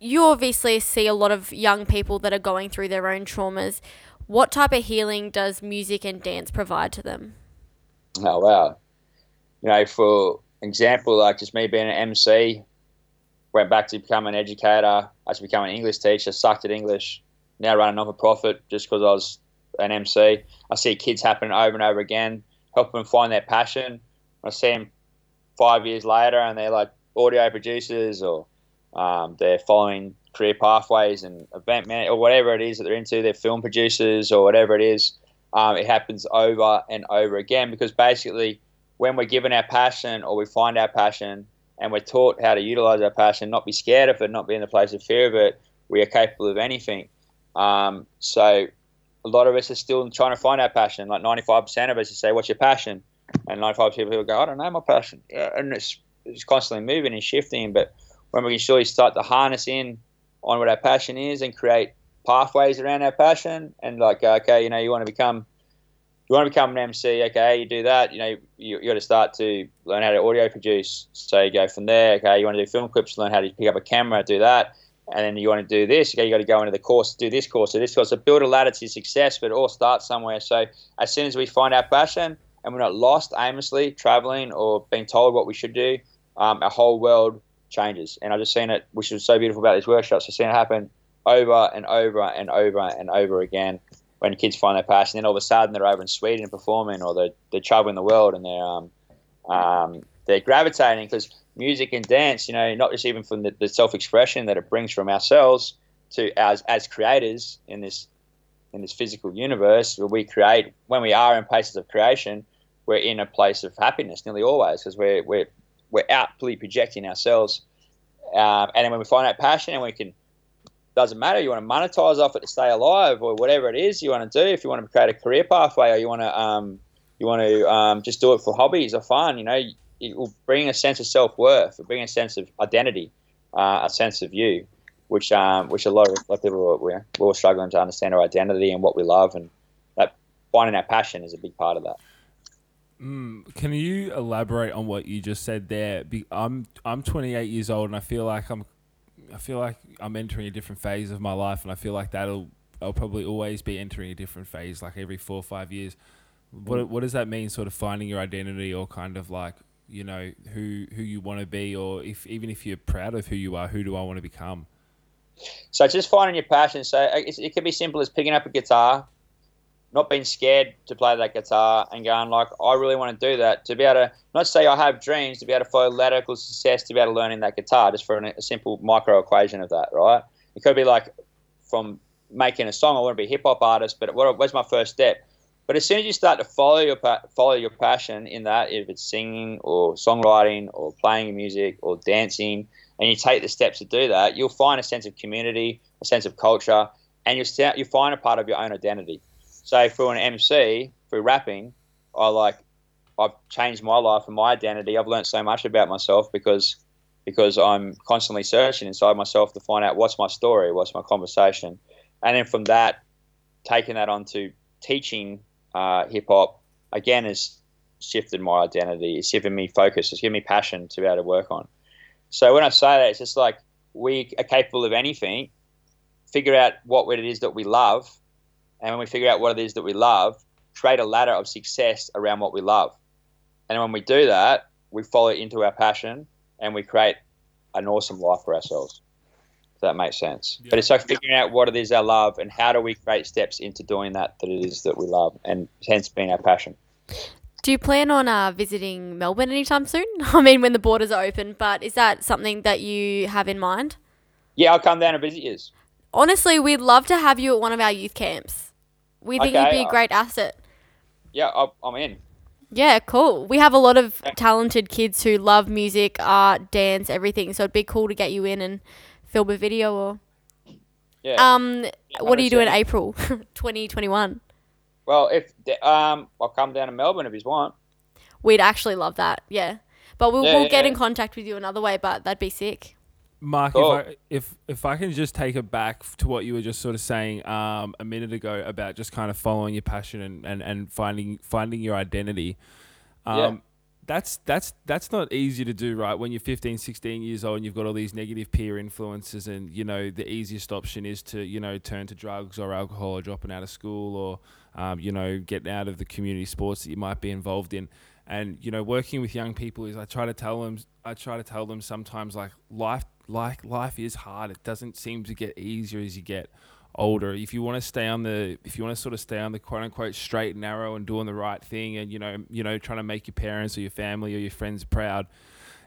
you obviously see a lot of young people that are going through their own traumas. What type of healing does music and dance provide to them? Oh wow! You know, for example, like just me being an MC, went back to become an educator, I to become an English teacher, sucked at English, now run a non for profit just because I was an MC. I see kids happening over and over again, help them find their passion. I see them five years later and they're like audio producers or um, they're following career pathways and event man or whatever it is that they're into. They're film producers or whatever it is. Um, it happens over and over again because basically, when we're given our passion or we find our passion and we're taught how to utilize our passion, not be scared of it, not be in the place of fear of it, we are capable of anything. Um, so, a lot of us are still trying to find our passion. Like 95% of us say, "What's your passion?" And 95% of people go, "I don't know my passion," and it's, it's constantly moving and shifting. But when we can surely start to harness in on what our passion is and create pathways around our passion and like okay you know you want to become you want to become an MC okay you do that you know you, you got to start to learn how to audio produce. So you go from there okay you want to do film clips learn how to pick up a camera do that. And then you want to do this okay you got to go into the course do this course do this course. So build a ladder to success but it all starts somewhere. So as soon as we find our passion and we're not lost aimlessly traveling or being told what we should do um, our whole world changes. And I've just seen it, which is so beautiful about these workshops. I've seen it happen over and over and over and over again when kids find their passion. And then all of a sudden they're over in Sweden performing, or they're, they're traveling the world and they're um, um, they're gravitating because music and dance, you know, not just even from the, the self expression that it brings from ourselves to as as creators in this in this physical universe where we create when we are in places of creation we're in a place of happiness nearly always because we're, we're we're outly projecting ourselves. Um, and then when we find that passion and we can, doesn't matter, you want to monetize off it to stay alive or whatever it is you want to do. If you want to create a career pathway or you want to, um, you want to um, just do it for hobbies or fun, you know, it will bring a sense of self worth, it bring a sense of identity, uh, a sense of you, which um, which a lot of, of people we're, we're all struggling to understand our identity and what we love, and that finding our passion is a big part of that. Mm, can you elaborate on what you just said there? Be, I'm I'm 28 years old and I feel like I'm I feel like I'm entering a different phase of my life and I feel like that'll I'll probably always be entering a different phase like every 4 or 5 years. What what does that mean sort of finding your identity or kind of like, you know, who who you want to be or if even if you're proud of who you are, who do I want to become? So just finding your passion. So it, it can be simple as picking up a guitar, not being scared to play that guitar and going like, I really want to do that. To be able to not say I have dreams, to be able to follow lateral success, to be able to learn in that guitar, just for an, a simple micro equation of that, right? It could be like from making a song, I want to be a hip hop artist, but what, where's my first step? But as soon as you start to follow your follow your passion in that, if it's singing or songwriting or playing music or dancing, and you take the steps to do that, you'll find a sense of community, a sense of culture, and you you find a part of your own identity. So for an MC, for rapping, I like I've changed my life and my identity. I've learned so much about myself because because I'm constantly searching inside myself to find out what's my story, what's my conversation, and then from that, taking that on to teaching uh, hip hop again has shifted my identity. It's given me focus. It's given me passion to be able to work on. So when I say that, it's just like we are capable of anything. Figure out what it is that we love, and when we figure out what it is that we love, create a ladder of success around what we love. And when we do that, we follow into our passion and we create an awesome life for ourselves. If that makes sense. Yeah. But it's like figuring out what it is our love and how do we create steps into doing that that it is that we love and hence being our passion. Do you plan on uh, visiting Melbourne anytime soon? I mean, when the borders are open, but is that something that you have in mind? Yeah, I'll come down and visit you. Honestly, we'd love to have you at one of our youth camps. We think okay, you'd be a great asset. Yeah, I'm in. Yeah, cool. We have a lot of talented kids who love music, art, dance, everything. So it'd be cool to get you in and film a video or. Yeah. Um, what do you do in April, 2021? Well, if um, I'll come down to Melbourne if you want. We'd actually love that. Yeah. But we'll, Yeah, we'll yeah, get in contact with you another way. But that'd be sick. Mark, Cool. if, I, if if I can just take it back to what you were just sort of saying um, a minute ago about just kind of following your passion and, and, and finding finding your identity. Um, Yeah. That's that's that's not easy to do, right? When you're 15, 16 years old and you've got all these negative peer influences, and you know the easiest option is to you know turn to drugs or alcohol or dropping out of school or um, you know getting out of the community sports that you might be involved in and you know working with young people is I try to tell them I try to tell them sometimes like life like life is hard it doesn't seem to get easier as you get older if you want to stay on the if you want to sort of stay on the quote unquote straight and narrow and doing the right thing and you know you know trying to make your parents or your family or your friends proud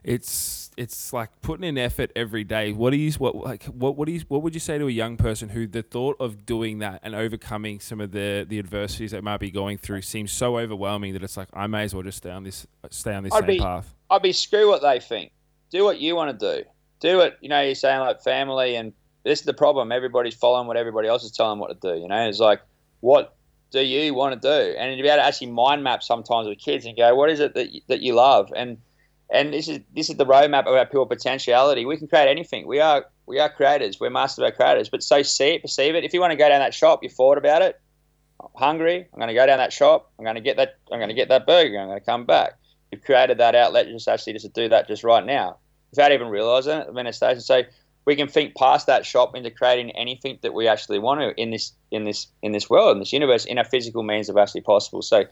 it's it's like putting in effort every day. What do you what like what what do you what would you say to a young person who the thought of doing that and overcoming some of the the adversities they might be going through seems so overwhelming that it's like I may as well just stay on this stay on this I'd same be- path. I'd be screw what they think. Do what you want to do. Do it. You know, you're saying like family, and this is the problem. Everybody's following what everybody else is telling them what to do. You know, it's like, what do you want to do? And to be able to actually mind map sometimes with kids and go, what is it that you, that you love? And and this is this is the roadmap of our pure potentiality. We can create anything. We are we are creators. We're masters of our creators. But so see it, perceive it. If you want to go down that shop, you thought about it. I'm hungry. I'm going to go down that shop. I'm going to get that. I'm going to get that burger. I'm going to come back. You've created that outlet. Just actually just do that just right now without even realizing it. Manifestation. So we can think past that shop into creating anything that we actually want to in this in this in this world in this universe in our physical means of actually possible. So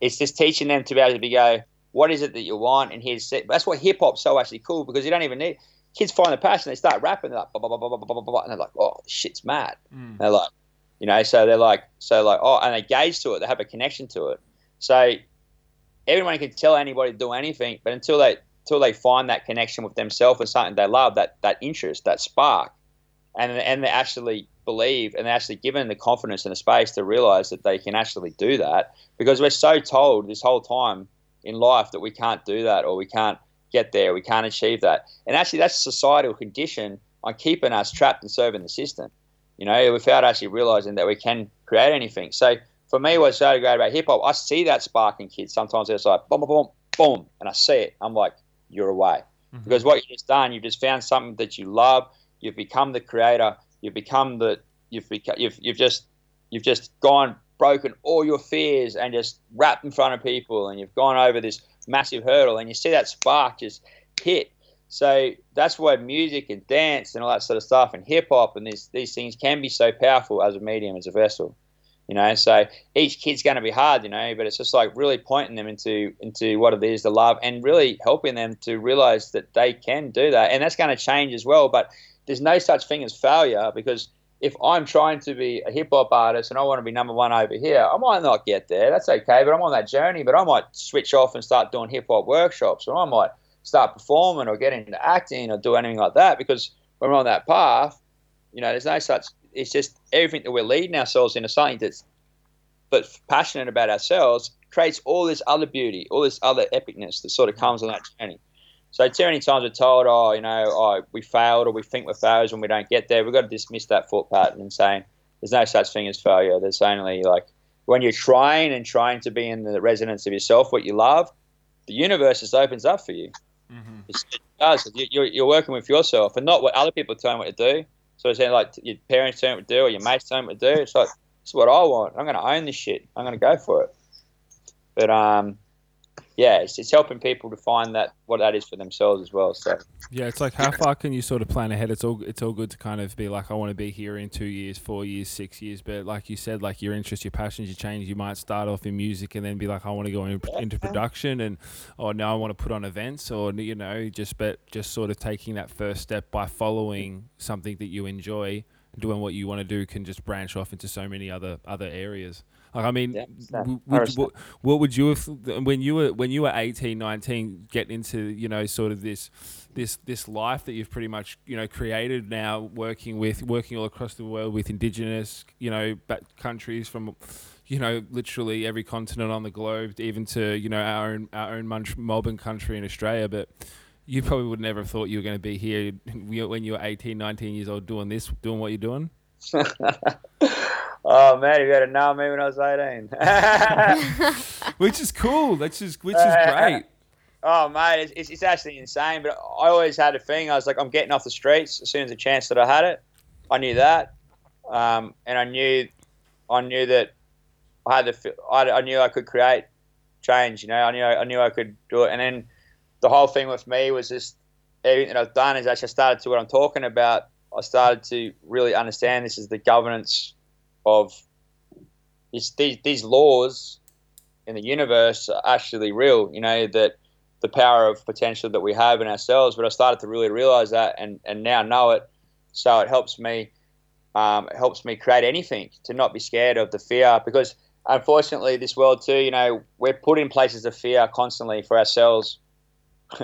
it's just teaching them to be able to be go. What is it that you want? And here's that's why hip hop's so actually cool because you don't even need kids find the passion. They start rapping. They're like, blah, blah, blah, blah, blah, blah, blah, and they're like, oh, shit's mad. Mm. They're like, you know, so they're like, so like, oh, and they gauge to it. They have a connection to it. So everyone can tell anybody to do anything, but until they until they find that connection with themselves and something they love, that that interest, that spark, and and they actually believe and they're actually given the confidence and the space to realize that they can actually do that because we're so told this whole time in life that we can't do that or we can't get there, we can't achieve that, and actually that's societal condition on keeping us trapped and serving the system. You know, without actually realizing that we can create anything. So for me, what's so great about hip hop, I see that spark in kids. Sometimes it's like boom, boom, boom, boom, and I see it. I'm like, you're away. Mm-hmm. Because what you've just done, you've just found something that you love. You've become the creator. You've become the you've become you've you've just you've just gone broken all your fears and just wrapped in front of people and you've gone over this massive hurdle and you see that spark just hit. So that's why music and dance and all that sort of stuff and hip hop and these these things can be so powerful as a medium, as a vessel. You know, so each kid's going to be hard, you know, but it's just like really pointing them into into what it is to love and really helping them to realize that they can do that, and that's going to change as well. But there's no such thing as failure because if I'm trying to be a hip hop artist and I want to be number one over here, I might not get there. That's okay, but I'm on that journey. But I might switch off and start doing hip hop workshops, or I might start performing or get into acting or do anything like that because when we're on that path, you know, there's no such. It's just everything that we're leading ourselves into something that's, but passionate about ourselves creates all this other beauty, all this other epicness that sort of comes on that journey. So too many times we're told, oh, you know, oh, we failed or we think we're failures when we don't get there. We've got to dismiss that thought pattern and saying there's no such thing as failure. There's only like when you're trying and trying to be in the resonance of yourself, what you love, the universe just opens up for you. Mm-hmm. It does. You- You're, you're working with yourself and not what other people tell you what to do. So it's like your parents to do or your mates to do. It's like, it's what I want. I'm going to own this shit. I'm going to go for it. But um, yeah, it's, it's helping people to find that what that is for themselves as well. So Yeah, it's like how far can you sort of plan ahead? It's all it's all good to kind of be like I want to be here in two years, four years, six years. But like you said, like your interests, your passions, you change. You might start off in music and then be like I want to go in, into production and or now I want to put on events or you know just but just sort of taking that first step by following something that you enjoy, doing what you want to do can just branch off into so many other other areas. Like I mean, Yeah, would, what, what would you have when you were when you were 18, 19, getting into you know sort of this this this life that you've pretty much you know created now, working with working all across the world with indigenous you know back countries from you know literally every continent on the globe, even to you know our own our own Melbourne country in Australia, but. You probably would never have thought you were going to be here when you were 18, 19 years old doing this, doing what you're doing. oh man, you got to know me when I was 18. Which is cool. That's just which is great. Oh mate, it's, it's, it's actually insane. But I always had a thing. I was like, I'm getting off the streets as soon as the chance that I had it. I knew that, um, and I knew, I knew that I had the, I, I knew I could create change. You know, I knew I knew I could do it. And then the whole thing with me was just everything that I've done is actually started to what I'm talking about. I started to really understand this is the governance of this, these these laws in the universe are actually real. You know that the power of potential that we have in ourselves. But I started to really realize that and, and now know it. So it helps me um, it helps me create anything to not be scared of the fear because unfortunately this world too, you know, we're put in places of fear constantly for ourselves.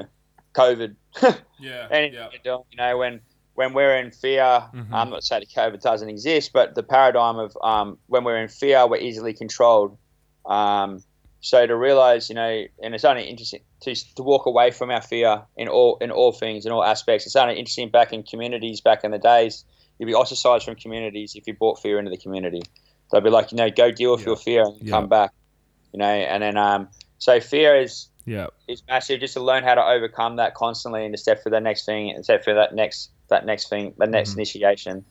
COVID. yeah. and yeah. you know when when we're in fear, Mhm. I'm not saying that COVID doesn't exist, but the paradigm of um, when we're in fear, we're easily controlled. Um, so to realize, you know, and it's only interesting to, to walk away from our fear in all in all things, in all aspects. It's only interesting back in communities, back in the days, you'd be ostracized from communities if you brought fear into the community. They'd be like, you know, go deal with Yeah. your fear and Yeah. come back, you know. And then, um, so fear is Yeah. is massive. Just to learn how to overcome that constantly and to step for the next thing and step for that next that next thing, the next Mhm. initiation.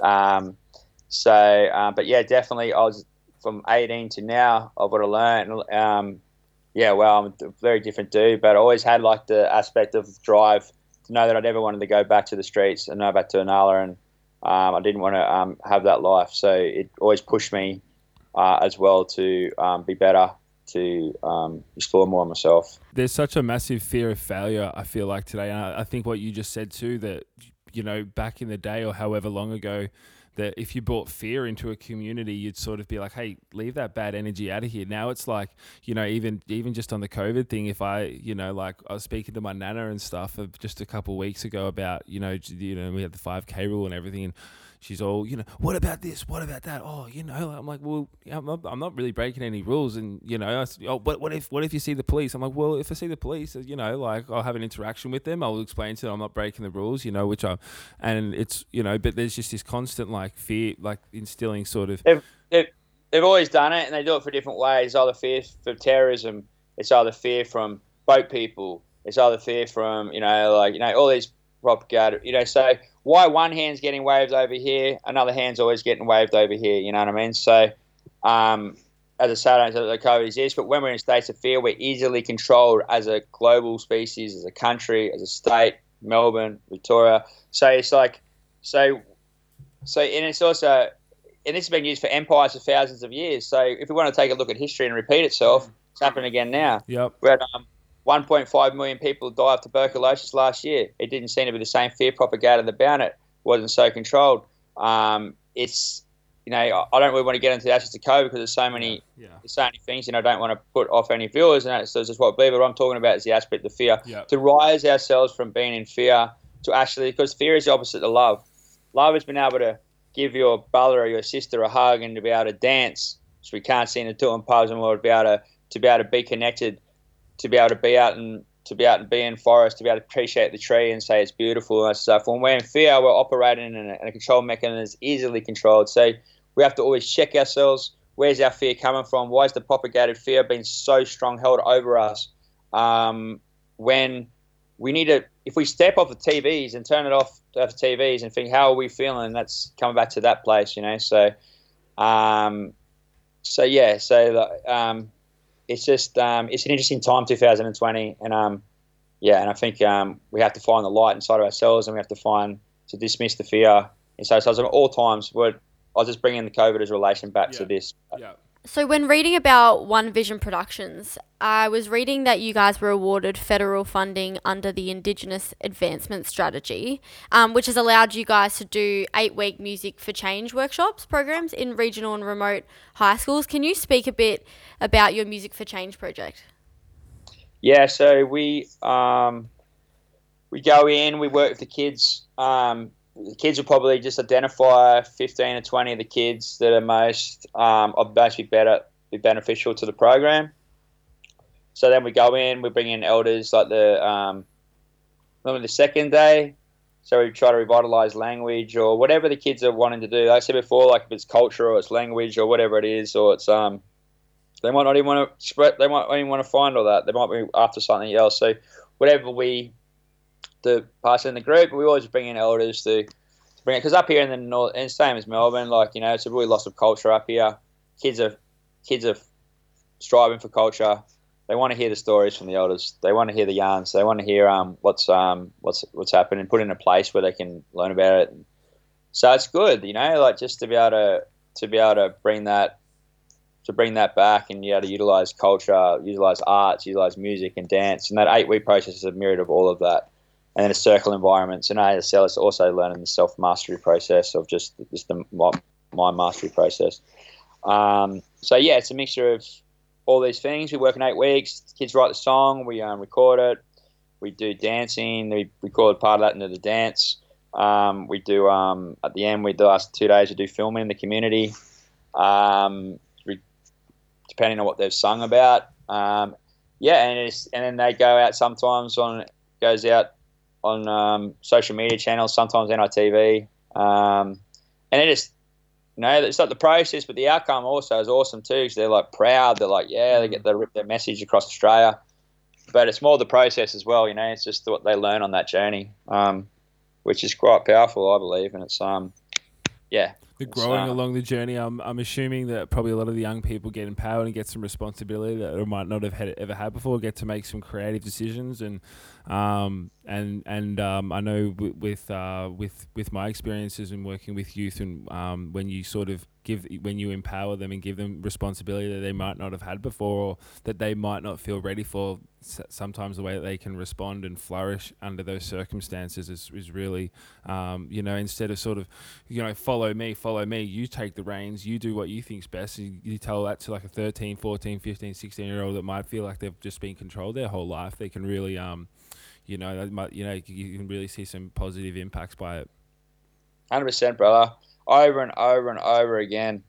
Um, so, um, but yeah, definitely, I was from 18 to now. I've got to learn. Um, yeah, well, I'm a very different dude, but I always had like the aspect of drive to know that I never wanted to go back to the streets and go back to Inala, and um, I didn't want to um, have that life. So it always pushed me uh, as well to um, be better, to um, explore more of myself. there's such a massive fear of failure. I feel like today, and I, I think what you just said too that you know back in the day or however long ago, that if you brought fear into a community, you'd sort of be like, hey, leave that bad energy out of here. Now it's like you know even even just on the COVID thing, if I you know like I was speaking to my nana and stuff of just a couple weeks ago about you know you know we had the five k rule and everything. And, She's all, you know, what about this? What about that? Oh, you know, I'm like, well, I'm not, I'm not really breaking any rules, and you know, I oh, what, what if, what if you see the police? I'm like, well, if I see the police, uh, you know, like I'll have an interaction with them. I'll explain to them I'm not breaking the rules, you know, which I, and it's, you know, but there's just this constant like fear, like instilling sort of, they've always done it, and they do it for different ways. Either fear for terrorism, it's either fear from boat people, it's either fear from you know like you know all these propaganda. You know, so why one hand's getting waved over here, another hand's always getting waved over here. You know what I mean? So, um, as I said, I don't know that COVID exists, but when we're in states of fear, we're easily controlled as a global species, as a country, as a state. Melbourne, Victoria. So it's like, so, so, and it's also and this has been used for empires for thousands of years. So if we want to take a look at history and repeat itself, it's happening again now. yep, had um, 1.5 million people die of tuberculosis last year. It didn't seem to be the same fear propaganda about it. wasn't so controlled. Um, it's you know I don't really want to get into the aspects of COVID because there's so many yeah, there's so many things, and I don't want to put off any viewers. And that's, that's just what I believe. What I'm talking about is the aspect of fear yeah, to rise ourselves from being in fear to actually because fear is the opposite of love. Love has been able to give your brother or your sister a hug and to be able to dance, which we can't see in the two in pubs, and we'll be able to to be able to be connected, to be able to be out and to be out and be in forest, to be able to appreciate the tree and say it's beautiful and stuff. When we're in fear, we're operating in a, in a control mechanism easily controlled. So we have to always check ourselves. Where's our fear coming from? Why is the propagated fear being so strong held over us? Um, when we need to, if we step off the TVs and turn it off the TVs and think, how are we feeling? And that's coming back to that place, you know. So, um, so yeah, so um, it's just um, it's an interesting time, 2020, and um, yeah, and I think um, we have to find the light inside of ourselves, and we have to find to dismiss the fear inside so at all times. But I was just bringing the COVID as relation back to this. yeah. So, when reading about One Vision Productions, I was reading that you guys were awarded federal funding under the Indigenous Advancement Strategy, um, which has allowed you guys to do eight week Music for Change workshops programs in regional and remote high schools. Can you speak a bit about your Music for Change project? Yeah, so we um, we go in, we work with the kids. Um, the kids will probably just identify 15 or 20 of the kids that are most um, are be better be beneficial to the program. So then we go in, we bring in elders like the um, normally the second day. So we try to revitalize language or whatever the kids are wanting to do. Like I said before, like if it's culture or it's language or whatever it is, or it's um, they might not even want to spread. They might not even want to find all that. They might be after something else. So whatever we do pass in the group, we always bring in elders to, to bring it because up here in the north, and same as Melbourne, like you know, it's a really loss of culture up here. Kids are kids are striving for culture. They want to hear the stories from the elders. They want to hear the yarns. They want to hear um, what's um, what's what's happening. Put in a place where they can learn about it. So it's good, you know, like just to be able to to be able to bring that to bring that back and be able to utilize culture, utilize arts, utilize music and dance. And that eight week process is a myriad of all of that. And then a circle environments. And ASL is also learning the self mastery process of just just the my mastery process. Um, so yeah, it's a mixture of all these things. We work in eight weeks. Kids write the song. We um, record it. We do dancing. We record part of that into the dance. Um, we do um, at the end. We the last two days we do filming in the community. Um, we, depending on what they've sung about. Um, yeah, and and then they go out sometimes on goes out on um, social media channels, sometimes NITV, um, and it just you know it's like the process, but the outcome also is awesome too because they're like proud. They're like yeah, they get they rip their message across Australia, but it's more the process as well. You know, it's just what they learn on that journey. Um, which is quite powerful, I believe. And it's um, yeah, the growing along the journey. I'm I'm assuming that probably a lot of the young people get empowered and get some responsibility that they might not have had, ever had before. Get to make some creative decisions and um, and and um, I know with uh, with with my experiences in working with youth and um, when you sort of give when you empower them and give them responsibility that they might not have had before or that they might not feel ready for sometimes the way that they can respond and flourish under those circumstances is, is really um, you know instead of sort of you know follow me follow me you take the reins you do what you think's best and you tell that to like a 13 14 15 16 year old that might feel like they've just been controlled their whole life they can really um you know that might you know you can really see some positive impacts by it. 100% brother over and over and over again.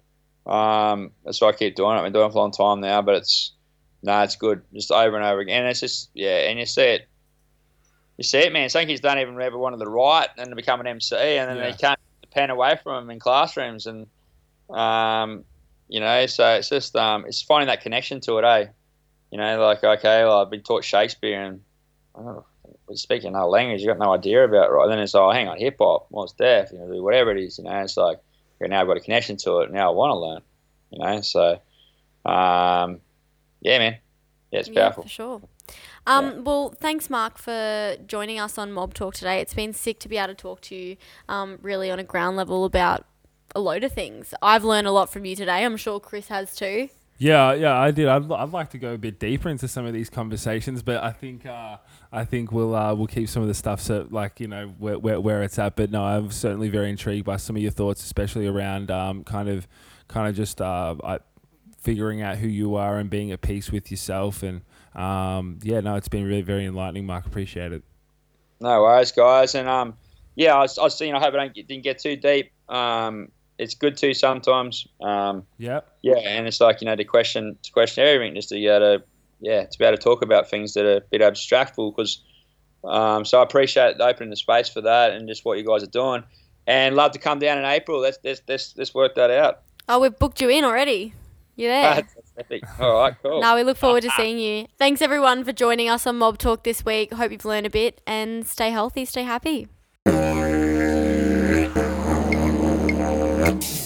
Um, that's why I keep doing it. I've been doing it for a long time now, but it's no, nah, it's good. Just over and over again. And it's just yeah, and you see it. You see it, man. Some kids don't even ever want to the right and become an MC, and then yeah. they can't pen away from them in classrooms, and um, you know, so it's just um, it's finding that connection to it, eh? You know, like okay, well, I've been taught Shakespeare, and I don't know, speaking another language, you've got no idea about it, right? Then it's like, oh, hang on, hip hop, what's deaf, you know, whatever it is, you know. It's like, okay, now I've got a connection to it. Now I want to learn, you know. So, um, yeah, man, yeah, it's powerful yeah, for sure. Um, yeah. Well, thanks, Mark, for joining us on Mob Talk today. It's been sick to be able to talk to you, um, really on a ground level about a load of things. I've learned a lot from you today. I'm sure Chris has too. Yeah, yeah, I did. I'd, I'd like to go a bit deeper into some of these conversations, but I think uh, I think we'll uh, we'll keep some of the stuff so like you know where, where, where it's at. But no, I'm certainly very intrigued by some of your thoughts, especially around um, kind of kind of just uh, I, figuring out who you are and being at peace with yourself. And um, yeah, no, it's been really very enlightening, Mark. Appreciate it. No worries, guys. And um, yeah, I I was you I hope I don't get, didn't get too deep. Um, it's good to sometimes. Um, yeah. Yeah, and it's like you know to question to question everything, just to be able to yeah to be able to talk about things that are a bit abstractful. Because um, so I appreciate opening the space for that and just what you guys are doing, and love to come down in April. Let's let's let's, let's work that out. Oh, we've booked you in already. You there? All right, cool. now we look forward to seeing you. Thanks everyone for joining us on Mob Talk this week. Hope you've learned a bit and stay healthy, stay happy. Um,